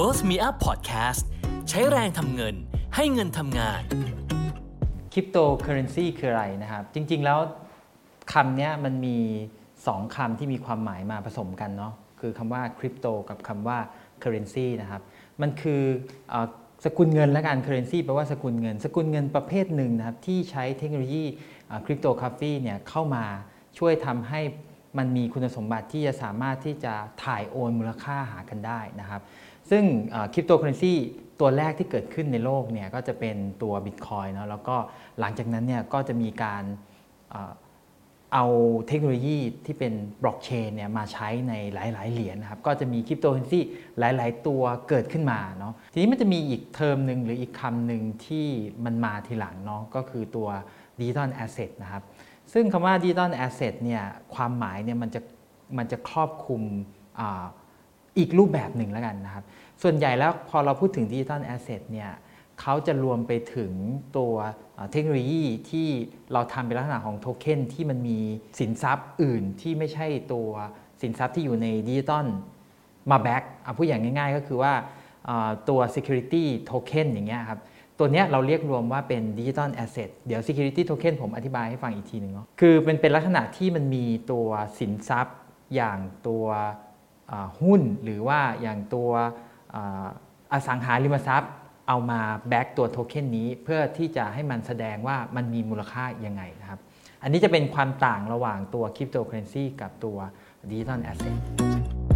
Wealth Me Up Podcast ใช้แรงทำเงินให้เงินทำงาน คริปโตเคอเรนซีคืออะไรนะครับ จริง ๆ แล้วคำนี้มันมี 2คำที่มีความหมายมาผสมกันเนาะคือคำว่าคริปโตกับคำว่า currency นะครับ มันคืออสกุลเงินและการ currency แปลว่าสกุลเงิน สกุลเงินประเภทหนึ่งนะครับที่ใช้เทคโนโลยี cryptography เนี่ยเข้ามาช่วยทำให้ มันมีคุณสมบัติที่จะสามารถที่จะถ่ายโอนมูลค่าหากันได้นะครับ ซึ่งคริปโตเคอเรนซีตัวแรกที่เกิดขึ้นในโลกเนี่ยก็จะเป็นตัวบิตคอยน์เนาะแล้วก็หลังจากนั้นเนี่ยก็จะมีการ เอาเทคโนโลยีที่เป็นบล็อกเชนเนี่ยมาใช้ในหลาย ๆ เหรียญนะครับ ก็จะมีคริปโตเคอเรนซีหลาย ๆ ตัวเกิดขึ้นมาเนาะทีนี้มันจะมีอีกเทอมหนึ่งหรืออีกคำหนึ่งที่มันมาทีหลังเนาะก็คือตัวดิจิ t a ลแอสเซทนะครับ ซึ่งคำว่าดิจิ t a ลแอสเซทเนี่ยความหมายเนี่ยมันจะมันจะครอบคลุมออีกรูปแบบหนึ่งแล้วกันนะครับ ส่วนใหญ่แล้วพอเราพูดถึงดิจิ t a ลแอสเซทเนี่ย เขาจะรวมไปถึงตัวเทคโนโลยีที่เราทำเป็นลักษณะของโทเค็นที่มันมีสินทรัพย์อื่นที่ไม่ใช่ตัวสินทรัพย์ที่อยู่ในดิจิตอลมา back เอาพูดอย่างง่าย ๆ ก็คือว่าตัว security token อย่างเงี้ยครับตัวเนี้ยเราเรียกรวมว่าเป็นดิจิ t a ลแอสเซทเดี๋ยว security token ผมอธิบายให้ฟังอีกทีหนึ่งเนาะคือเป็นเป็นลักษณะที่มันมีตัวสินทรัพย์อย่างตัวหุ้น หรือว่าอย่างตัวอสังหาริมทรัพย์ เอามา back ตัวโทเค็นนี้เพื่อที่จะให้มันแสดงว่ามันมีมูลค่ายังไงนะครับ อันนี้จะเป็นความต่างระหว่างตัวคริปโตเคอเรนซีกับตัว digital asset